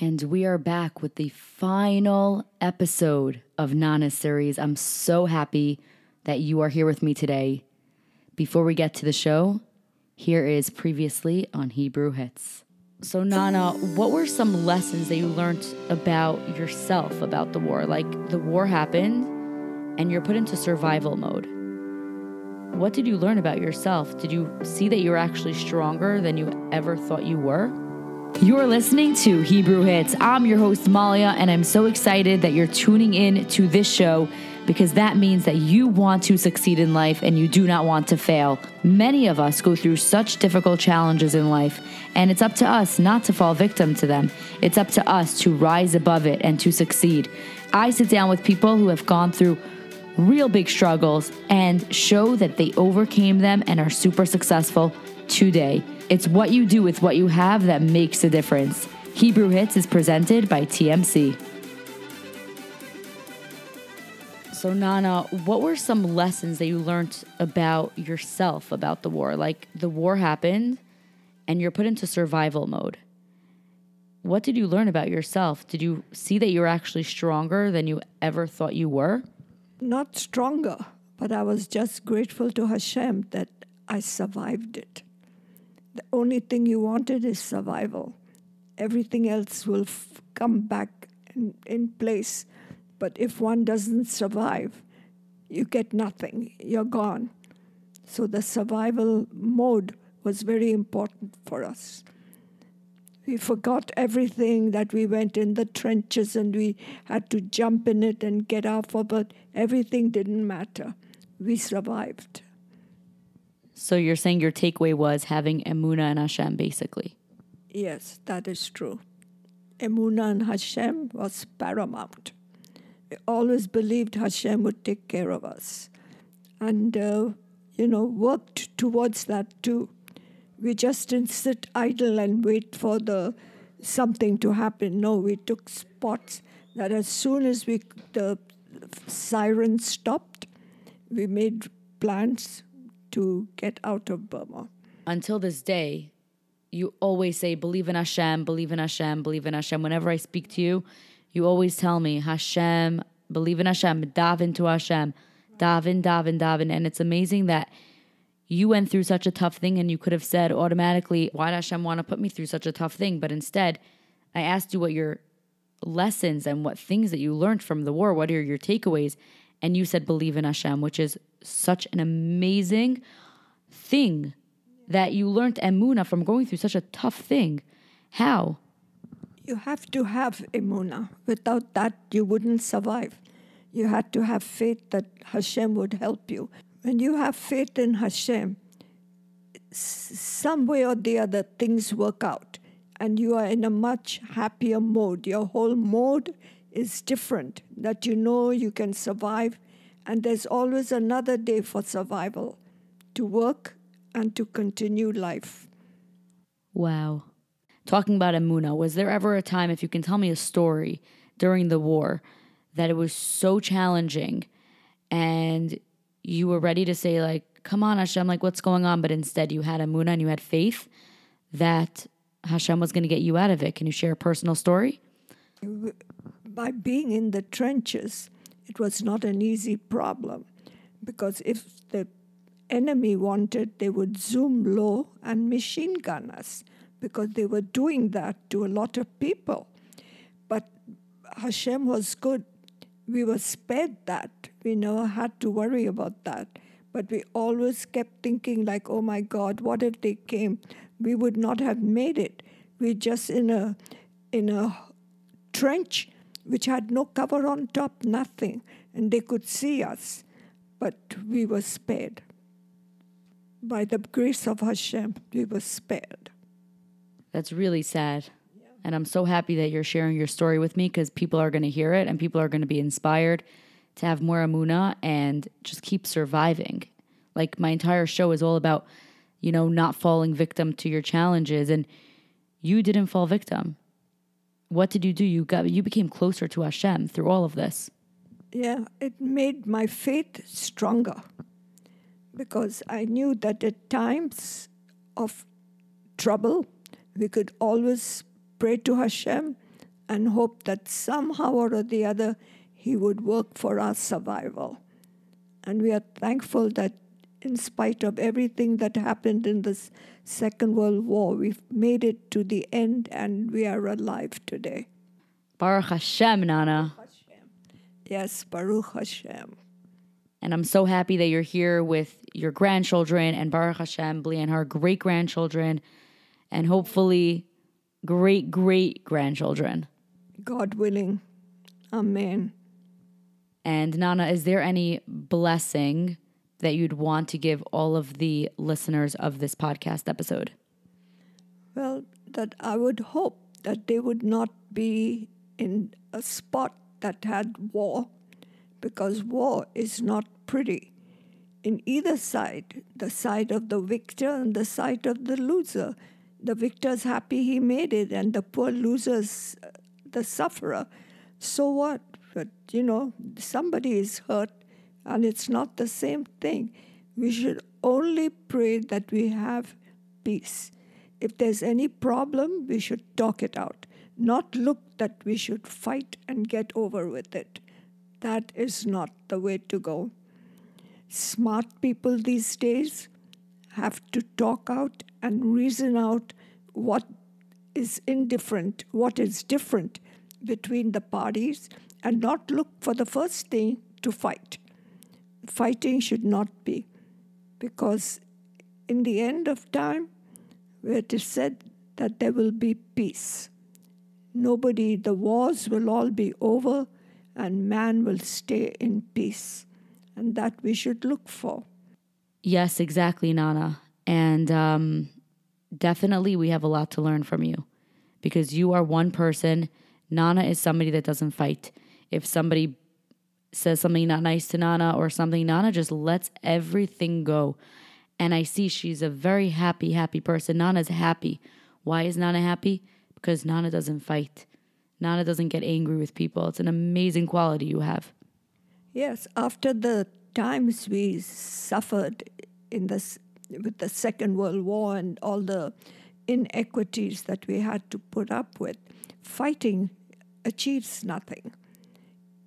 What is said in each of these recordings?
And we are back with the final episode of Nana's series. I'm so happy that you are here with me today. Before we get to the show, here is previously on Hebrew Hits. So, Nana, what were some lessons that you learned about yourself about the war? Like, the war happened and you're put into survival mode. What did you learn about yourself? Did you see that you were actually stronger than you ever thought you were? You're listening to Hebrew Hits. I'm your host, Malia, and I'm so excited that you're tuning in to this show because that means that you want to succeed in life and you do not want to fail. Many of us go through such difficult challenges in life, and it's up to us not to fall victim to them. It's up to us to rise above it and to succeed. I sit down with people who have gone through real big struggles and show that they overcame them and are super successful today. It's what you do with what you have that makes a difference. Hebrew Hits is presented by TMC. So, Nana, what were some lessons that you learned about yourself about the war? Like, the war happened and you're put into survival mode. What did you learn about yourself? Did you see that you were actually stronger than you ever thought you were? Not stronger, but I was just grateful to Hashem that I survived it. The only thing you wanted is survival. Everything else will f- come back in, in place but if one doesn't survive, you get nothing, you're gone. So the survival mode was very important for us. We forgot everything that we went in the trenches and we had to jump in it and get out of it. Everything didn't matter. We survived. So you're saying your takeaway was having Emuna and Hashem, basically? Yes, that is true. Emuna and Hashem was paramount We always believed Hashem would take care of us. And, uh, you know, worked towards that too. We just didn't sit idle and wait for the something to happen. No, we took spots that as soon as we the siren stopped, we made plans to get out of Burma. Until this day, you always say, believe in Hashem, believe in Hashem, believe in Hashem. Whenever I speak to you, you always tell me, Hashem, believe in Hashem, dive into Hashem, daven, daven, daven. And it's amazing that you went through such a tough thing and you could have said automatically, why does Hashem want to put me through such a tough thing? But instead, I asked you what your lessons and what things that you learned from the war, what are your takeaways? And you said, believe in Hashem, which is such an amazing thing that you learned emuna from going through such a tough thing. How? You have to have emuna. Without that, you wouldn't survive. You had to have faith that Hashem would help you. When you have faith in Hashem, some way or the other, things work out, and you are in a much happier mode. Your whole mode is different, that you know you can survive, and there's always another day for survival to work and to continue life. Wow talking about Emuna, was there ever a time, if you can tell me a story during the war, that it was so challenging and you were ready to say, like, come on, Hashem, like, what's going on? But instead you had Emuna and you had faith that Hashem was going to get you out of it. Can you share a personal story? By being in the trenches, it was not an easy problem because if the enemy wanted, they would zoom low and machine gun us because they were doing that to a lot of people. But Hashem was good. We were spared that. We never had to worry about that. But we always kept thinking, like, oh my God, what if they came? We would not have made it. We're just in a in a trench which had no cover on top, nothing, and they could see us. But we were spared. By the grace of Hashem, we were spared. That's really sad. And I'm so happy that you're sharing your story with me because people are going to hear it and people are going to be inspired to have more emuna and just keep surviving. Like my entire show is all about, you know, not falling victim to your challenges and you didn't fall victim. What did you do? You got you became closer to Hashem through all of this. Yeah, it made my faith stronger because I knew that at times of trouble we could always pray to Hashem and hope that somehow or the other he would work for our survival. And we are thankful that in spite of everything that happened in the Second World War, we've made it to the end and we are alive today. Baruch Hashem, Nana. Yes, Baruch Hashem. And I'm so happy that you're here with your grandchildren and Baruch Hashem, Bli ayin hara great grandchildren, and hopefully great great grandchildren. God willing. Amen. And Nana, is there any blessing that you'd want to give all of the listeners of this podcast episode? Well, that I would hope that they would not be in a spot that had war, because war is not pretty. In either side, the side of the victor and the side of the loser. The victor's happy he made it, and the poor loser's uh, the sufferer. So what? But you know, somebody is hurt, and it's not the same thing. We should only pray that we have peace. If there's any problem, we should talk it out, not look that we should fight and get over with it. That is not the way to go. Smart people these days have to talk out and reason out what is indifferent, what is different between the parties, and not look for the first thing to fight. Fighting should not be, because in the end of time, where it is said that there will be peace. Nobody, the wars will all be over, and man will stay in peace. And that we should look for. Yes, exactly, Nana. And um, definitely we have a lot to learn from you because you are one person. Nana is somebody that doesn't fight. If somebody says something not nice to Nana or something, Nana just lets everything go. And I see she's a very happy, happy person. Nana's happy. Why is Nana happy? Because Nana doesn't fight. Nana doesn't get angry with people. It's an amazing quality you have. Yes, after the times we suffered in this with the Second World War and all the inequities that we had to put up with, fighting achieves nothing.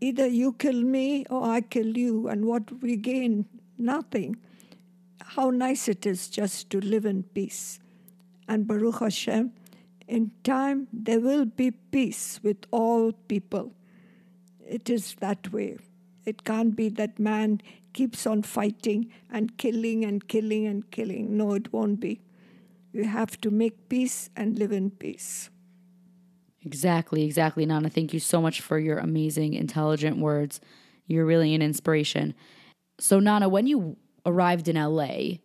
Either you kill me or I kill you, and what we gain, nothing. How nice it is just to live in peace. And Baruch Hashem, in time there will be peace with all people. It is that way. It can't be that man keeps on fighting and killing and killing and killing. No, it won't be. We have to make peace and live in peace. Exactly, exactly, Nana. Thank you so much for your amazing, intelligent words. You're really an inspiration. So, Nana, when you arrived in LA,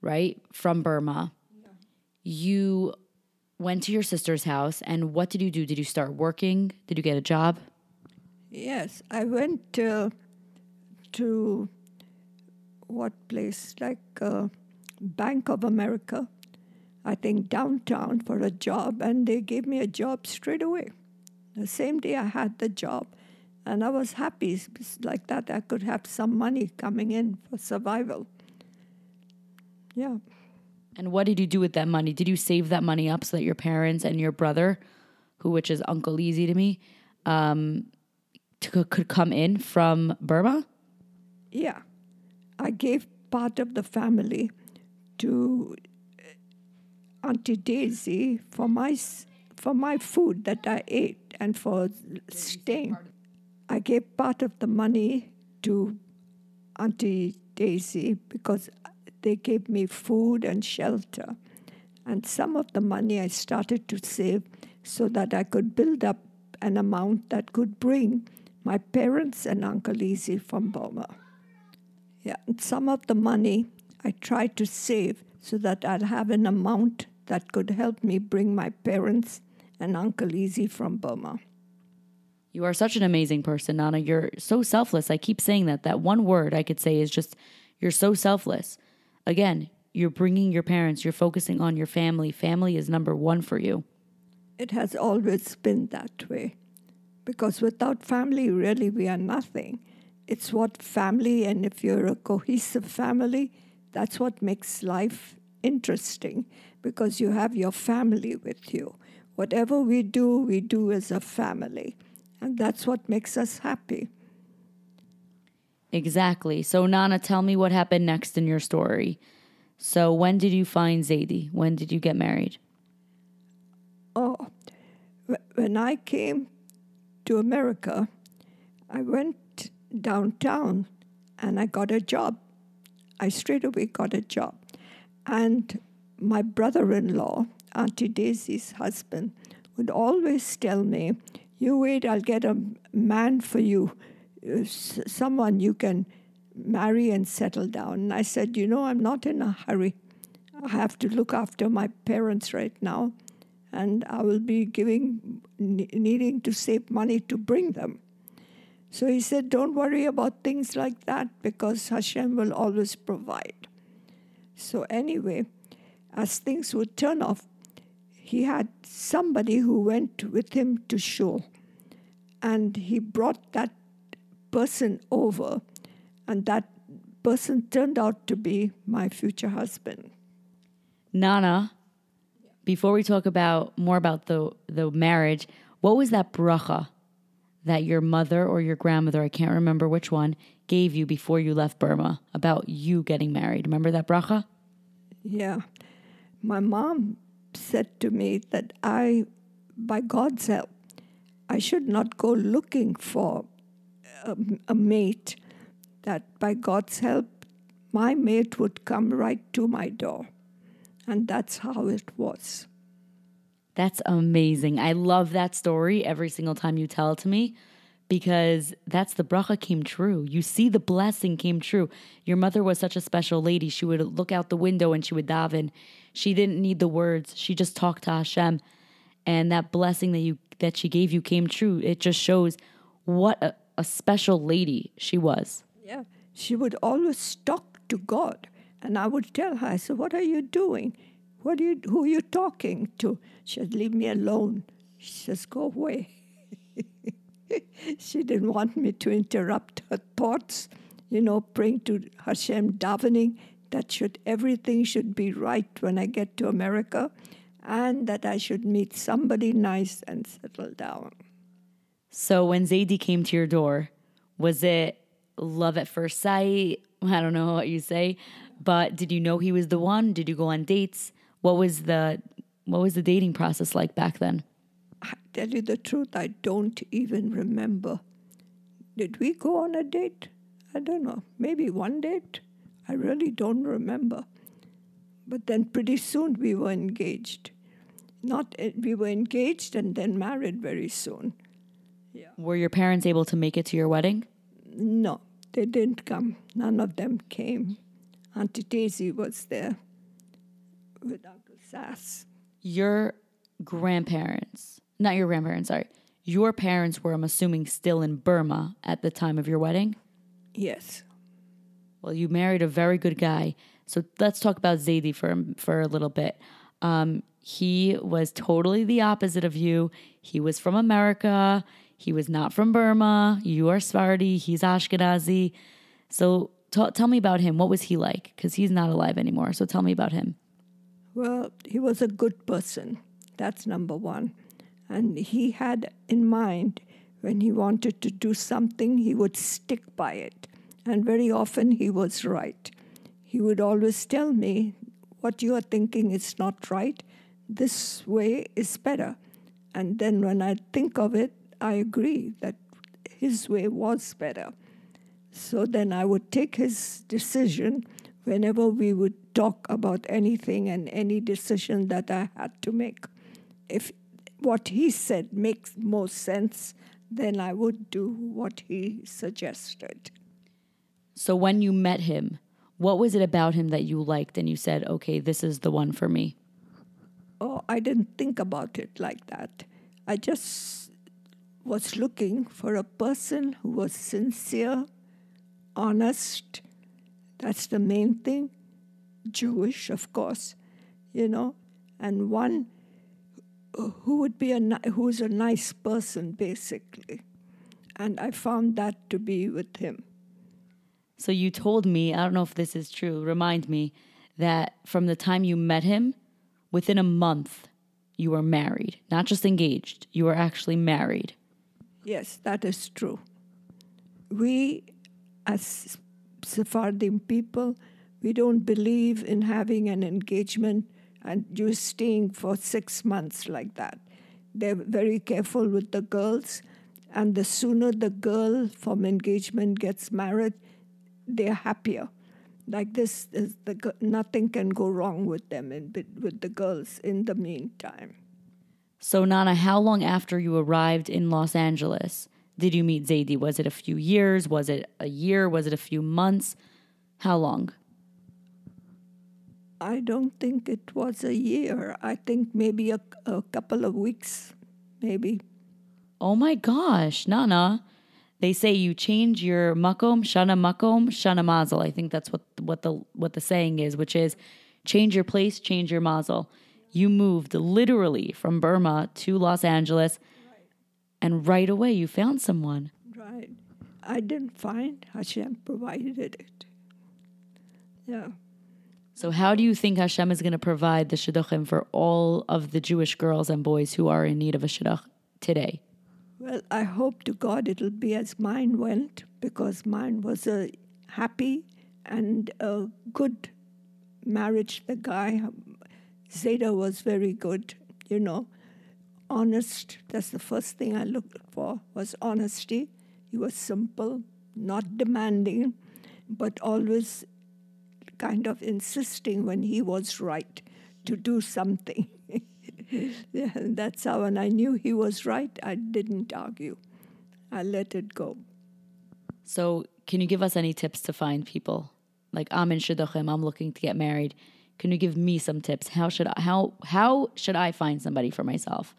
right, from Burma, you went to your sister's house, and what did you do? Did you start working? Did you get a job? Yes, I went uh, to what place? Like uh, Bank of America, I think downtown for a job, and they gave me a job straight away. The same day I had the job, and I was happy like that. I could have some money coming in for survival. Yeah. And what did you do with that money? Did you save that money up so that your parents and your brother, who which is Uncle Easy to me, um, to, could come in from Burma? Yeah. I gave part of the family to Auntie Daisy for my for my food that I ate and for staying. I gave part of the money to Auntie Daisy because they gave me food and shelter. And some of the money I started to save so that I could build up an amount that could bring my parents and Uncle Easy from Burma. Yeah, and some of the money I tried to save so that I'd have an amount that could help me bring my parents and Uncle Easy from Burma. You are such an amazing person, Nana. You're so selfless. I keep saying that. That one word I could say is just, you're so selfless. Again, you're bringing your parents, you're focusing on your family. Family is number one for you. It has always been that way. Because without family, really, we are nothing it's what family, and if you're a cohesive family, that's what makes life interesting because you have your family with you. whatever we do, we do as a family. And that's what makes us happy. Exactly. So, Nana, tell me what happened next in your story. So, when did you find Zaidi? When did you get married? Oh, when I came to America, I went downtown and I got a job. I straight away got a job. And my brother in law, Auntie Daisy's husband, would always tell me, You wait, I'll get a man for you, someone you can marry and settle down. And I said, You know, I'm not in a hurry. I have to look after my parents right now, and I will be giving, needing to save money to bring them. So he said, Don't worry about things like that because Hashem will always provide. So, anyway, as things would turn off, he had somebody who went with him to shul. And he brought that person over, and that person turned out to be my future husband. Nana, before we talk about more about the the marriage, what was that bracha that your mother or your grandmother, I can't remember which one, gave you before you left Burma about you getting married? Remember that bracha? Yeah. My mom said to me that I, by God's help, I should not go looking for a, a mate, that by God's help, my mate would come right to my door. And that's how it was. That's amazing. I love that story every single time you tell it to me because that's the bracha came true. You see the blessing came true. Your mother was such a special lady. She would look out the window and she would daven. She didn't need the words. She just talked to Hashem. And that blessing that you that she gave you came true. It just shows what a, a special lady she was. Yeah. She would always talk to God. And I would tell her, I said, What are you doing? What are you, who are you talking to? She said, Leave me alone. She says, Go away. she didn't want me to interrupt her thoughts, you know, praying to Hashem, davening that should everything should be right when I get to America and that I should meet somebody nice and settle down. So when Zaidi came to your door, was it love at first sight? I don't know what you say, but did you know he was the one? Did you go on dates? What was the what was the dating process like back then? Tell you the truth, I don't even remember. Did we go on a date? I don't know. Maybe one date? I really don't remember. But then pretty soon we were engaged. Not eh, we were engaged and then married very soon. Were your parents able to make it to your wedding? No, they didn't come. None of them came. Auntie Daisy was there with Uncle Sass. Your grandparents, not your grandparents, sorry. Your parents were, I'm assuming, still in Burma at the time of your wedding. Yes. Well, you married a very good guy. So let's talk about Zaidi for for a little bit. Um, he was totally the opposite of you. He was from America. He was not from Burma. You are Sephardi. He's Ashkenazi. So t- tell me about him. What was he like? Because he's not alive anymore. So tell me about him. Well, he was a good person. That's number one. And he had in mind when he wanted to do something, he would stick by it. And very often he was right. He would always tell me, What you are thinking is not right. This way is better. And then when I think of it, I agree that his way was better. So then I would take his decision whenever we would talk about anything and any decision that I had to make. If what he said makes more sense, then I would do what he suggested. So when you met him, what was it about him that you liked and you said, okay, this is the one for me? Oh, I didn't think about it like that. I just was looking for a person who was sincere, honest. That's the main thing. Jewish, of course, you know, and one who would be a ni- who's a nice person, basically. And I found that to be with him. So you told me, I don't know if this is true, remind me that from the time you met him, within a month, you were married, not just engaged. You were actually married. Yes, that is true. We, as Sephardim people, we don't believe in having an engagement and you're staying for six months like that. They're very careful with the girls, and the sooner the girl from engagement gets married, they're happier. Like this, is the, nothing can go wrong with them bit- with the girls in the meantime. So, Nana, how long after you arrived in Los Angeles did you meet Zaidi? Was it a few years? Was it a year? Was it a few months? How long? I don't think it was a year. I think maybe a, a couple of weeks, maybe. Oh my gosh, Nana. They say you change your makom, shana makom, shana mazel. I think that's what what the what the saying is, which is change your place, change your mazel. You moved literally from Burma to Los Angeles, and right away you found someone. Right. I didn't find Hashem provided it. Yeah. So, how do you think Hashem is going to provide the shidduchim for all of the Jewish girls and boys who are in need of a shidduch today? Well, I hope to God it'll be as mine went because mine was a happy and a good marriage. The guy, Zaidi, was very good, you know, honest. That's the first thing I looked for was honesty. He was simple, not demanding, but always kind of insisting when he was right to do something. yeah, that's how, and I knew he was right. I didn't argue. I let it go. So, can you give us any tips to find people? Like I'm in shidduchim, I'm looking to get married. Can you give me some tips? How should I how how should I find somebody for myself?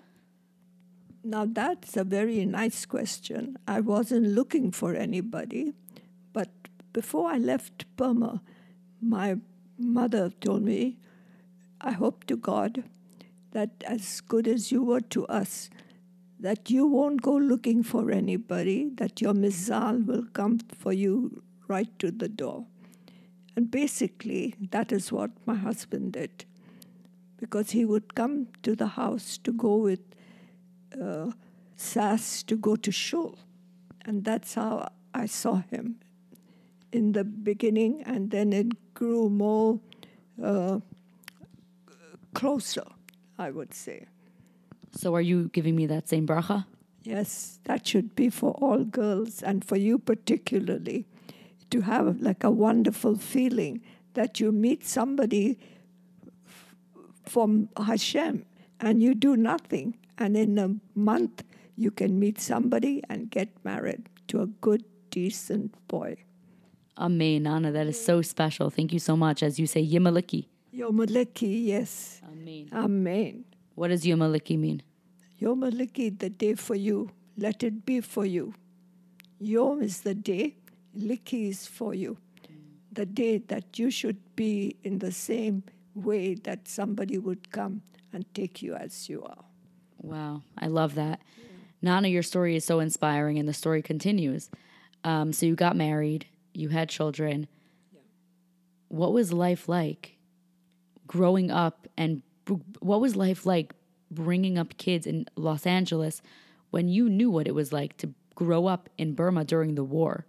Now, that's a very nice question. I wasn't looking for anybody, but before I left Burma, my mother told me, I hope to God that as good as you were to us, that you won't go looking for anybody, that your mazel will come for you right to the door. And basically, that is what my husband did. Because he would come to the house to go with uh, Sass to go to shul. And that's how I saw him in the beginning, and then it grew more uh, closer, I would say. So, are you giving me that same bracha? Yes, that should be for all girls and for you particularly to have like a wonderful feeling that you meet somebody f- from Hashem and you do nothing. And in a month, you can meet somebody and get married to a good, decent boy. Amen, Nana. That is so special. Thank you so much. As you say, Yimaliki. Yomaliki, yes. Amen. Amen. What does Yomaliki mean? Yom Maliki, the day for you. Let it be for you. Yom is the day, Liki is for you. The day that you should be in the same way that somebody would come and take you as you are. Wow, I love that. Nana, your story is so inspiring, and the story continues. Um, so, you got married, you had children. What was life like growing up, and what was life like bringing up kids in Los Angeles when you knew what it was like to grow up in Burma during the war?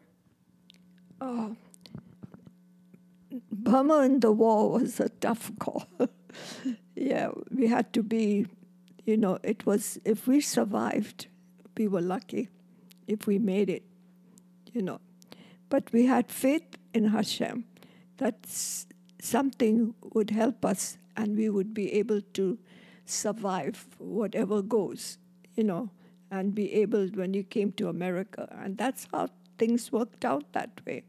Oh. Burma in the war was a tough call. yeah, we had to be, you know, it was, if we survived, we were lucky. If we made it, you know. But we had faith in Hashem that something would help us and we would be able to survive whatever goes, you know, and be able when you came to America. And that's how things worked out that way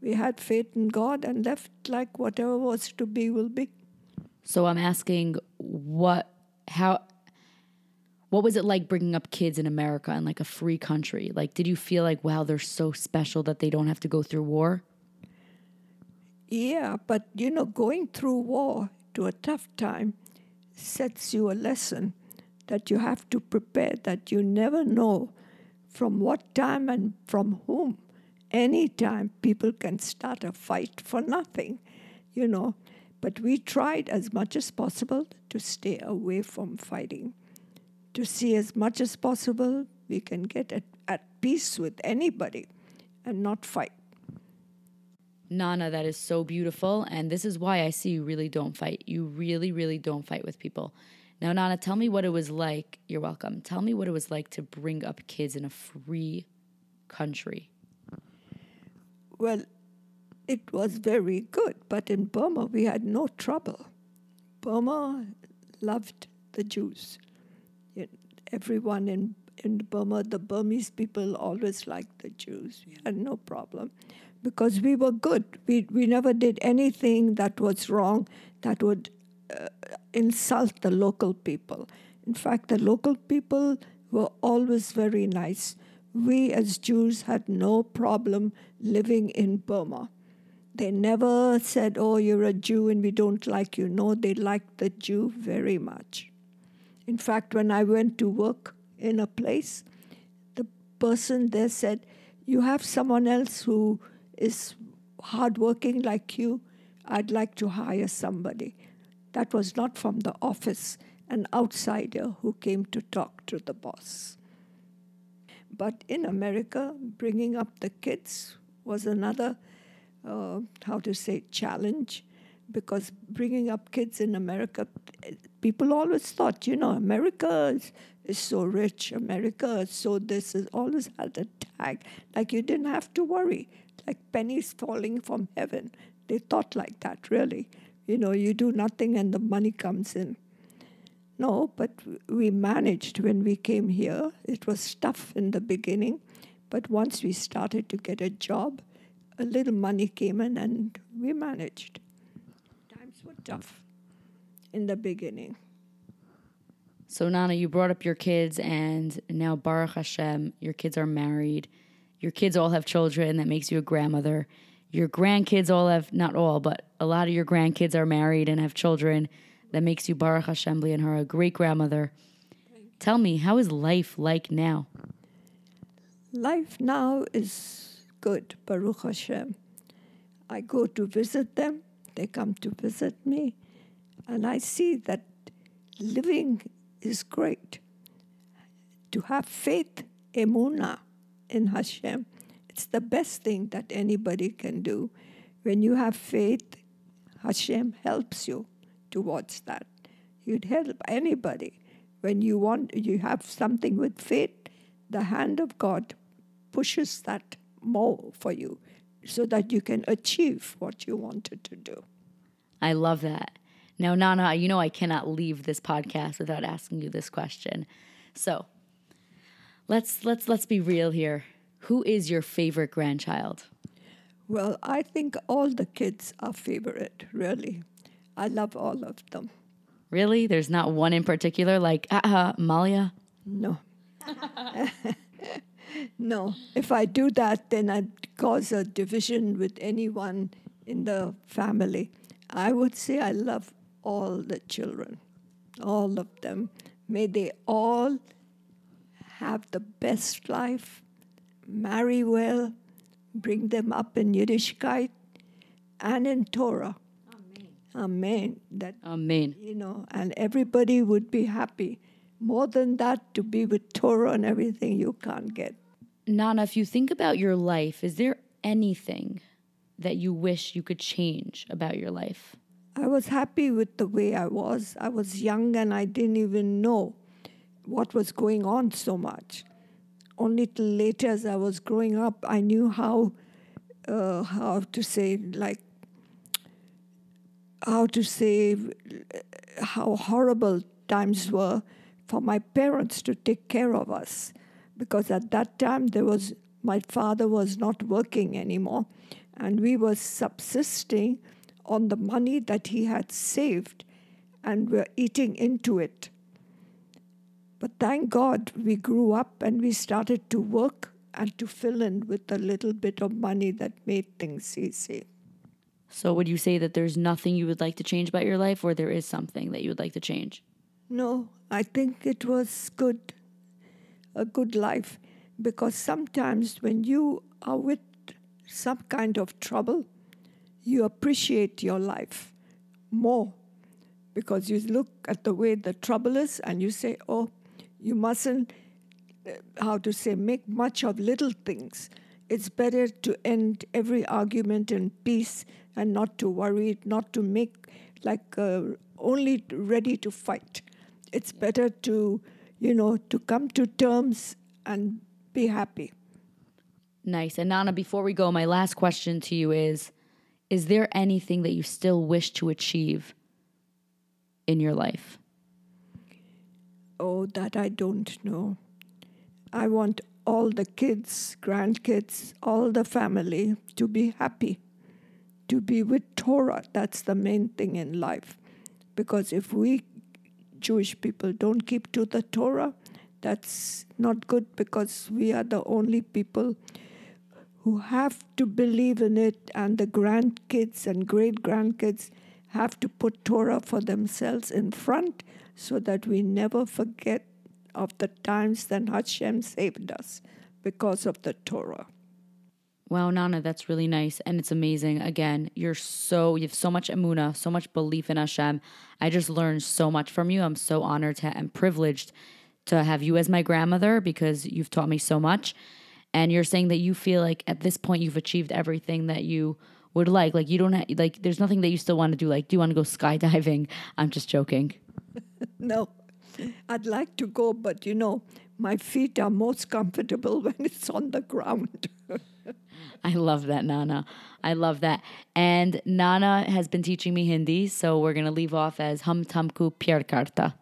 we had faith in God and left like whatever was to be will be. So I'm asking what how what was it like bringing up kids in America in like a free country? Like did you feel like wow they're so special that they don't have to go through war? Yeah, but you know, going through war to a tough time sets you a lesson that you have to prepare, that you never know from what time and from whom. Anytime people can start a fight for nothing, you know. But we tried as much as possible to stay away from fighting, to see as much as possible we can get at, at peace with anybody and not fight. Nana, that is so beautiful. And this is why I see you really don't fight. You really, really don't fight with people. Now, Nana, tell me what it was like. You're welcome. Tell me what it was like to bring up kids in a free country. Well, it was very good, but in Burma we had no trouble. Burma loved the Jews. Everyone in, in Burma, the Burmese people always liked the Jews. We had no problem because we were good. We, we never did anything that was wrong that would uh, insult the local people. In fact, the local people were always very nice. We as Jews had no problem living in Burma. They never said, Oh, you're a Jew and we don't like you. No, they liked the Jew very much. In fact, when I went to work in a place, the person there said, You have someone else who is hardworking like you. I'd like to hire somebody. That was not from the office, an outsider who came to talk to the boss. But in America, bringing up the kids was another uh, how to say, challenge. Because bringing up kids in America, people always thought, you know, America is, is so rich, America is so this, is always had a tag. Like you didn't have to worry, like pennies falling from heaven. They thought like that, really. You know, you do nothing and the money comes in. No, but we managed when we came here. It was tough in the beginning, but once we started to get a job, a little money came in and we managed. Times in the beginning. So, Nana, you brought up your kids, and now, Baruch Hashem, your kids are married. Your kids all have children. That makes you a grandmother. Your grandkids all have, not all, but a lot of your grandkids are married and have children. That makes you, Baruch Hashem, ayin hara a great grandmother. Tell me, how is life like now? Life now is good, Baruch Hashem. I go to visit them, they come to visit me, and I see that living is great. To have faith, emuna, in Hashem, it's the best thing that anybody can do. When you have faith, Hashem helps you towards that. You'd help anybody. When you want, you have something with faith, the hand of God pushes that more for you so that you can achieve what you wanted to do. I love that. Now, Nana, you know I cannot leave this podcast without asking you this question. So, let's let's let's be real here. Who is your favorite grandchild? Well, I think all the kids are favorite, really. I love all of them. Really? There's not one in particular like uh, uh Malia? No. no, if I do that, then I'd cause a division with anyone in the family. I would say I love all the children, all of them. May they all have the best life, marry well, bring them up in Yiddishkeit and in Torah. Amen. Amen. That, Amen. You know, and everybody would be happy. More than that, to be with Torah and everything, you can't get. Nana, if you think about your life, is there anything that you wish you could change about your life? I was happy with the way I was. I was young and I didn't even know what was going on so much. Only till later, as I was growing up, I knew how, uh, how to say, like, how to say, how horrible times were for my parents to take care of us because at that time there was my father was not working anymore. And we were subsisting on the money that he had saved and were eating into it. But thank god we grew up and we started to work and to fill in with a little bit of money that made things easy. So would you say that there's nothing you would like to change about your life or there is something that you would like to change? No i think it was good a good life because sometimes when you are with some kind of trouble, you appreciate your life more because you look at the way the trouble is and you say, oh, you mustn't, uh, how to say, make much of little things. It's better to end every argument in peace and not to worry, not to make like uh, only ready to fight. It's better to, you know, to come to terms and be happy. Nice. And Nana, before we go, my last question to you is Is there anything that you still wish to achieve in your life? Oh, that I don't know. I want all the kids, grandkids, all the family to be happy, to be with Torah. That's the main thing in life. Because if we Jewish people don't keep to the Torah, that's not good because we are the only people who have to believe in it, and the grandkids and great grandkids have to put Torah for themselves in front so that we never forget of the times that Hashem saved us because of the Torah. Wow, Nana, that's really nice and it's amazing. Again, you're so you have so much emuna, so much belief in Hashem. I just learned so much from you. I'm so honored to and privileged to have you as my grandmother because you've taught me so much. And you're saying that you feel like at this point you've achieved everything that you would like. Like you don't have, like there's nothing that you still want to do. Like, do you want to go skydiving? I'm just joking. no, I'd like to go, but you know, my feet are most comfortable when it's on the ground. I love that, Nana. I love that. And Nana has been teaching me Hindi, so we're going to leave off as Hum Tamku Pyar Karta.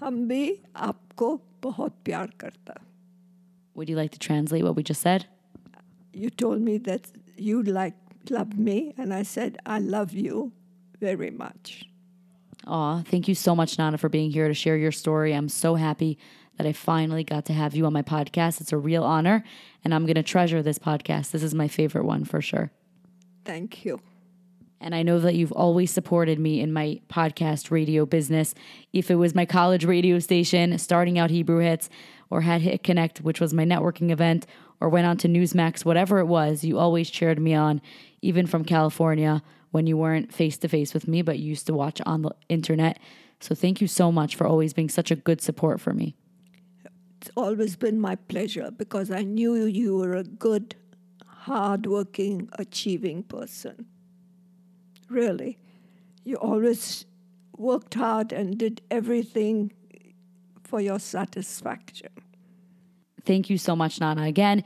Hum bhi apko bahut pyar karta. Would you like to translate what we just said? You told me that you like love me, and I said I love you very much. Aw, thank you so much, Nana, for being here to share your story. I'm so happy that I finally got to have you on my podcast. It's a real honor, and I'm going to treasure this podcast. This is my favorite one for sure. Thank you. And I know that you've always supported me in my podcast radio business. If it was my college radio station, starting out Hebrew Hits, or had Hit Connect, which was my networking event, or went on to Newsmax, whatever it was, you always cheered me on, even from California when you weren't face to face with me, but you used to watch on the internet. So thank you so much for always being such a good support for me. It's always been my pleasure because I knew you were a good, hardworking, achieving person. Really. You always worked hard and did everything for your satisfaction. Thank you so much, Nana. Again,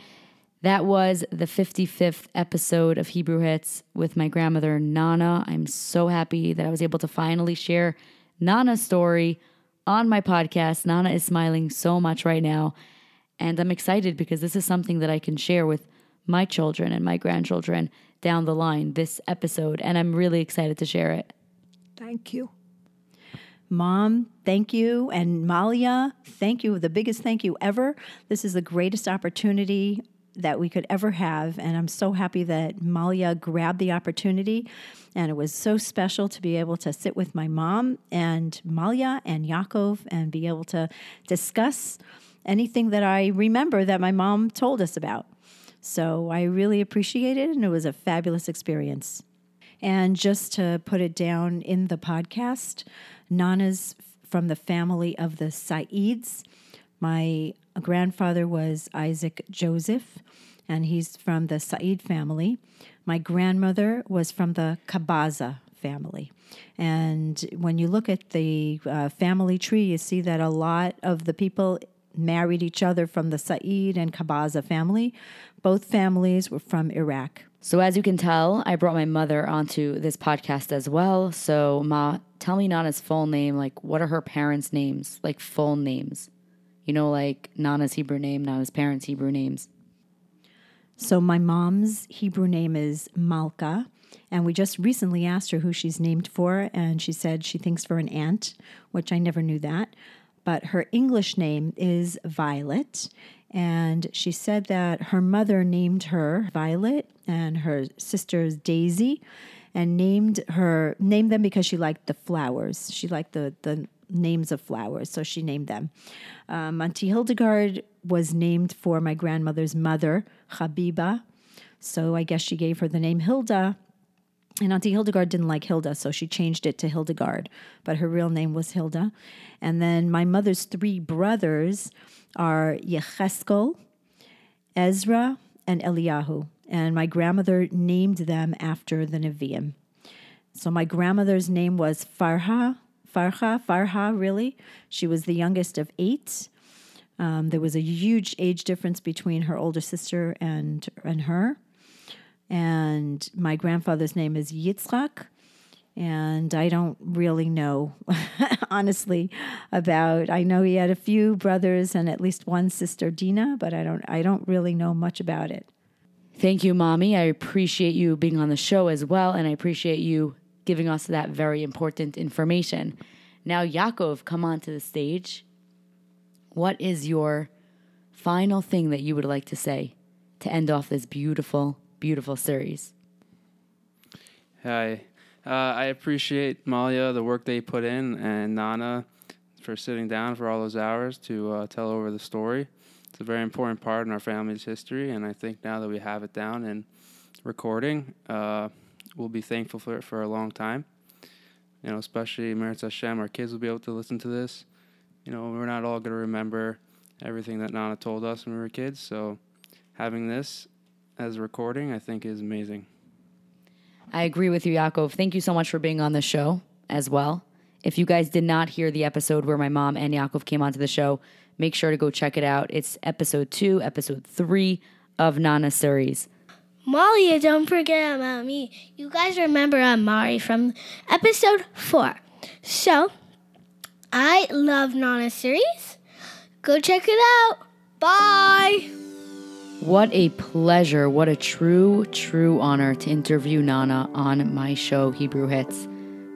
that was the 55th episode of Hebrew Hits with my grandmother, Nana. I'm so happy that I was able to finally share Nana's story on my podcast. Nana is smiling so much right now. And I'm excited because this is something that I can share with my children and my grandchildren down the line, this episode. And I'm really excited to share it. Thank you. Mom, thank you. And Malia, thank you. The biggest thank you ever. This is the greatest opportunity that we could ever have. And I'm so happy that Malia grabbed the opportunity. And it was so special to be able to sit with my mom and Malia and Yaakov and be able to discuss anything that I remember that my mom told us about. So I really appreciate it, and it was a fabulous experience. And just to put it down in the podcast, Nana's from the family of the Saids. My grandfather was Isaac Joseph, and he's from the Said family. My grandmother was from the Kabaza family. And when you look at the uh, family tree, you see that a lot of the people married each other from the Said and Kabaza family. Both families were from Iraq. So, as you can tell, I brought my mother onto this podcast as well. So, Ma, tell me Nana's full name. Like, what are her parents' names? Like, full names. You know, like Nana's Hebrew name, Nana's parents' Hebrew names. So, my mom's Hebrew name is Malka. And we just recently asked her who she's named for, and she said she thinks for an aunt, which I never knew that. But her English name is Violet. And she said that her mother named her Violet and her sisters Daisy and named her named them because she liked the flowers. She liked the the names of flowers, so she named them. Um, Auntie Hildegard was named for my grandmother's mother, Habiba. So I guess she gave her the name Hilda. And Auntie Hildegard didn't like Hilda, so she changed it to Hildegard, but her real name was Hilda. And then my mother's three brothers are Yecheskel, Ezra, and Eliyahu. And my grandmother named them after the Nevi'im. So my grandmother's name was Farha, Farha, Farha, really. She was the youngest of eight. Um, there was a huge age difference between her older sister and and her. And my grandfather's name is Yitzchak, and I don't really know, honestly, about. I know he had a few brothers and at least one sister, Dina, but I don't. I don't really know much about it. Thank you, mommy. I appreciate you being on the show as well, and I appreciate you giving us that very important information. Now, Yaakov, come onto the stage. What is your final thing that you would like to say to end off this beautiful, beautiful series? Hi. Uh, I appreciate Malia, the work they put in, and Nana for sitting down for all those hours to uh, tell over the story. It's a very important part in our family's history, and I think now that we have it down and recording, uh, we'll be thankful for it for a long time. You know, especially Meretz Hashem, our kids will be able to listen to this. You know, we're not all going to remember everything that Nana told us when we were kids, so having this as a recording, I think, is amazing. I agree with you, Yaakov. Thank you so much for being on the show as well. If you guys did not hear the episode where my mom and Yaakov came onto the show, make sure to go check it out. It's episode two, episode three of Nana series. Molly, don't forget about me. You guys remember Amari from episode four. So, I love Nana series. Go check it out. Bye. What a pleasure. What a true, true honor to interview Nana on my show, Hebrew Hits.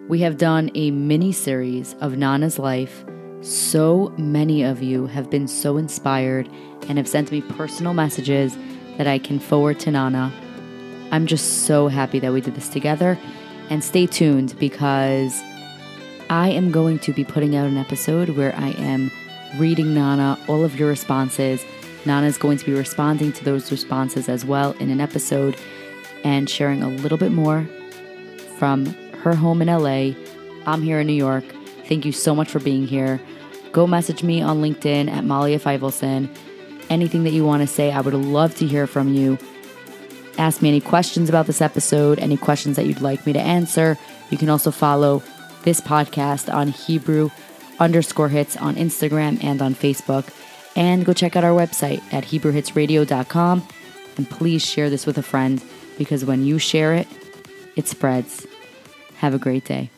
We have done a mini series of Nana's life. So many of you have been so inspired and have sent me personal messages that I can forward to Nana. I'm just so happy that we did this together. And stay tuned because I am going to be putting out an episode where I am reading Nana all of your responses Nana is going to be responding to those responses as well in an episode and sharing a little bit more from her home in LA. I'm here in New York. Thank you so much for being here. Go message me on LinkedIn at Malia Feivelson. Anything that you want to say, I would love to hear from you. Ask me any questions about this episode, any questions that you'd like me to answer. You can also follow this podcast on Hebrew underscore hits on Instagram and on Facebook. And go check out our website at HebrewHitsRadio.com. And please share this with a friend because when you share it, it spreads. Have a great day.